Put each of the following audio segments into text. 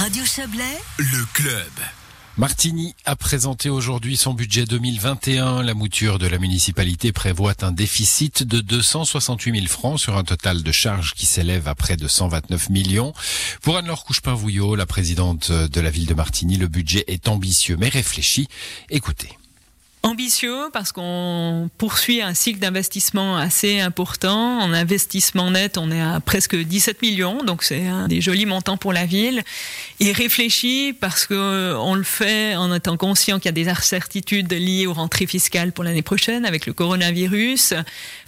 Radio Chablais, le club. Martini a présenté aujourd'hui son budget 2021. La mouture de la municipalité prévoit un déficit de 268 000 francs sur un total de charges qui s'élève à près de 129 millions. Pour Anne-Laure Couchepin-Vouillot, la présidente de la ville de Martigny, le budget est ambitieux mais réfléchi. Écoutez ambitieux parce qu'on poursuit un cycle d'investissement assez important. En investissement net, on est à presque 17 millions, donc c'est un des jolis montants pour la ville. Et réfléchi parce que on le fait en étant conscient qu'il y a des incertitudes liées aux rentrées fiscales pour l'année prochaine avec le coronavirus,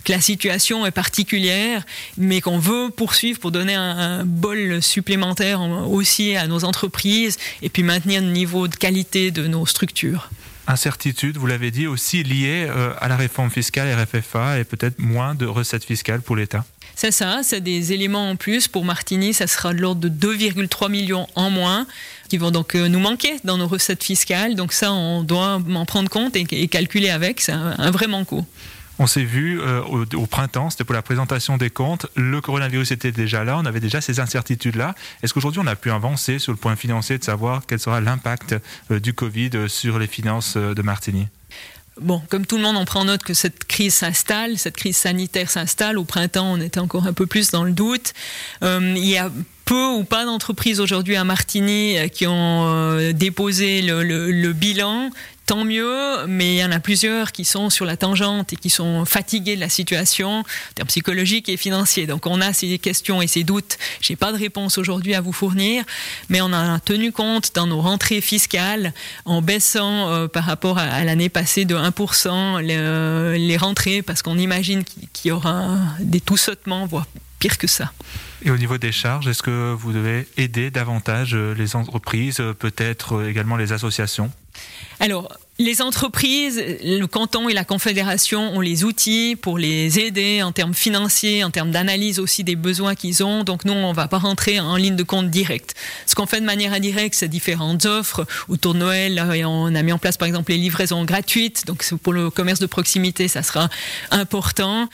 que la situation est particulière, mais qu'on veut poursuivre pour donner un bol supplémentaire aussi à nos entreprises et puis maintenir le niveau de qualité de nos structures incertitude, vous l'avez dit, aussi liée euh, à la réforme fiscale RFFA et peut-être moins de recettes fiscales pour l'État. C'est ça, c'est des éléments en plus. Pour Martini, ça sera de l'ordre de 2,3 millions en moins qui vont donc euh, nous manquer dans nos recettes fiscales. Donc ça, on doit en prendre compte et, calculer avec. C'est un, vrai manque. On s'est vu euh, au, printemps, c'était pour la présentation des comptes. Le coronavirus était déjà là, on avait déjà ces incertitudes-là. Est-ce qu'aujourd'hui on a pu avancer sur le point financier de savoir quel sera l'impact euh, du Covid sur les finances euh, de Martigny? Bon, comme tout le monde, on prend note que cette crise s'installe, cette crise sanitaire s'installe. Au printemps, on était encore un peu plus dans le doute. il y a peu ou pas d'entreprises aujourd'hui à Martigny qui ont déposé le bilan tant mieux, mais il y en a plusieurs qui sont sur la tangente et qui sont fatigués de la situation, en termes psychologiques et financiers. Donc on a ces questions et ces doutes. J'ai pas de réponse aujourd'hui à vous fournir, mais on a tenu compte dans nos rentrées fiscales en baissant euh, par rapport à, l'année passée de 1% les, euh, rentrées parce qu'on imagine qu'il y aura des tout voire pire que ça. Et au niveau des charges, est-ce que vous devez aider davantage euh, les entreprises, peut-être également les associations? Alors, les entreprises, le canton et la confédération ont les outils pour les aider en termes financiers, en termes d'analyse aussi des besoins qu'ils ont. Donc nous, on va pas rentrer en ligne de compte directe. Ce qu'on fait de manière indirecte, c'est différentes offres. Autour de Noël, on a mis en place par exemple les livraisons gratuites. Donc pour le commerce de proximité, ça sera important.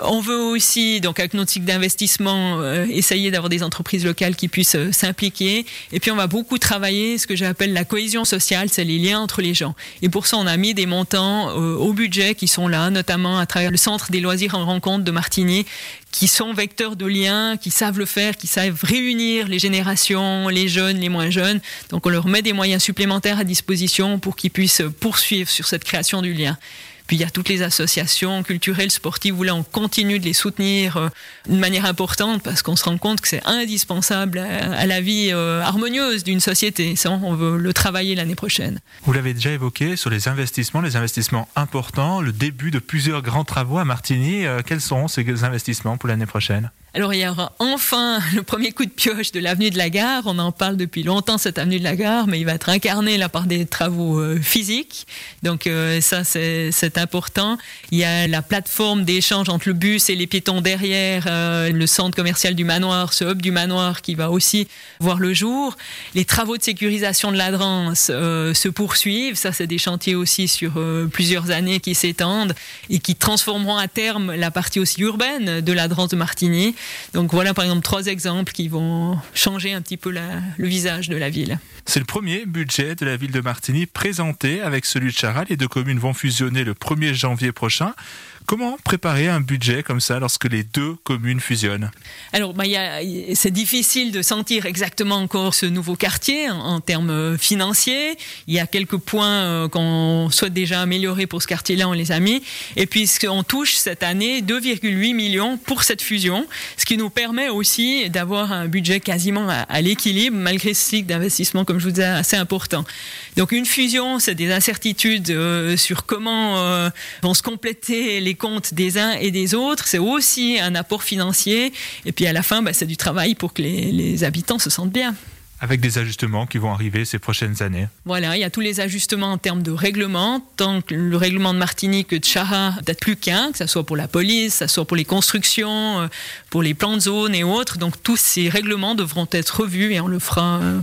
On veut aussi, donc avec notre cycle d'investissement, euh, essayer d'avoir des entreprises locales qui puissent euh, s'impliquer. Et puis on va beaucoup travailler ce que j'appelle la cohésion sociale, c'est les liens entre les gens. Pour ça, on a mis des montants euh, au budget qui sont là, notamment à travers le centre des loisirs en rencontre de Martigny, qui sont vecteurs de liens, qui savent le faire, qui savent réunir les générations, les jeunes, les moins jeunes. Donc on leur met des moyens supplémentaires à disposition pour qu'ils puissent poursuivre sur cette création du lien. Puis il y a toutes les associations culturelles, sportives, où là on continue de les soutenir euh, de manière importante parce qu'on se rend compte que c'est indispensable à, la vie euh, harmonieuse d'une société. Ça, on veut le travailler l'année prochaine. Vous l'avez déjà évoqué sur les investissements, les investissements importants, le début de plusieurs grands travaux à Martigny. Euh, quels sont ces investissements pour l'année prochaine? Alors il y aura enfin le premier coup de pioche de l'avenue de la Gare. On en parle depuis longtemps cette avenue de la Gare, mais il va être incarné là par des travaux euh, physiques. Donc euh, ça c'est important. Il y a la plateforme d'échange entre le bus et les piétons derrière, euh, le centre commercial du manoir, ce hub du manoir qui va aussi voir le jour. Les travaux de sécurisation de la Drance se poursuivent. Ça c'est des chantiers aussi sur plusieurs années qui s'étendent et qui transformeront à terme la partie aussi urbaine de la Drance de Martigny. Donc voilà par exemple trois exemples qui vont changer un petit peu le visage de la ville. C'est le premier budget de la ville de Martigny présenté avec celui de Charal. Les deux communes vont fusionner le 1er janvier prochain. Comment préparer un budget comme ça lorsque les deux communes fusionnent Alors, bah, c'est difficile de sentir exactement encore ce nouveau quartier en, termes financiers. Il y a quelques points euh, qu'on souhaite déjà améliorer pour ce quartier-là, on les a mis. Et puis, on touche cette année 2,8 millions pour cette fusion, ce qui nous permet aussi d'avoir un budget quasiment à, l'équilibre, malgré ce cycle d'investissement, comme je vous disais, assez important. Donc, une fusion, c'est des incertitudes euh, sur comment euh, vont se compléter les comptes des uns et des autres. C'est aussi un apport financier. Et puis à la fin, bah, c'est du travail pour que les, habitants se sentent bien avec des ajustements qui vont arriver ces prochaines années. Voilà, il y a tous les ajustements en termes de règlement, tant que le règlement de Martinique que de Chara date plus qu'un, que ce soit pour la police, que ce soit pour les constructions, euh, pour les plans de zone et autres. Donc tous ces règlements devront être revus et on le fera euh,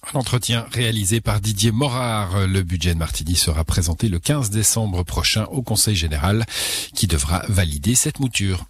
prochainement. L'entretien réalisé par Didier Morard. Le budget de Martigny sera présenté le 15 décembre prochain au Conseil général qui devra valider cette mouture.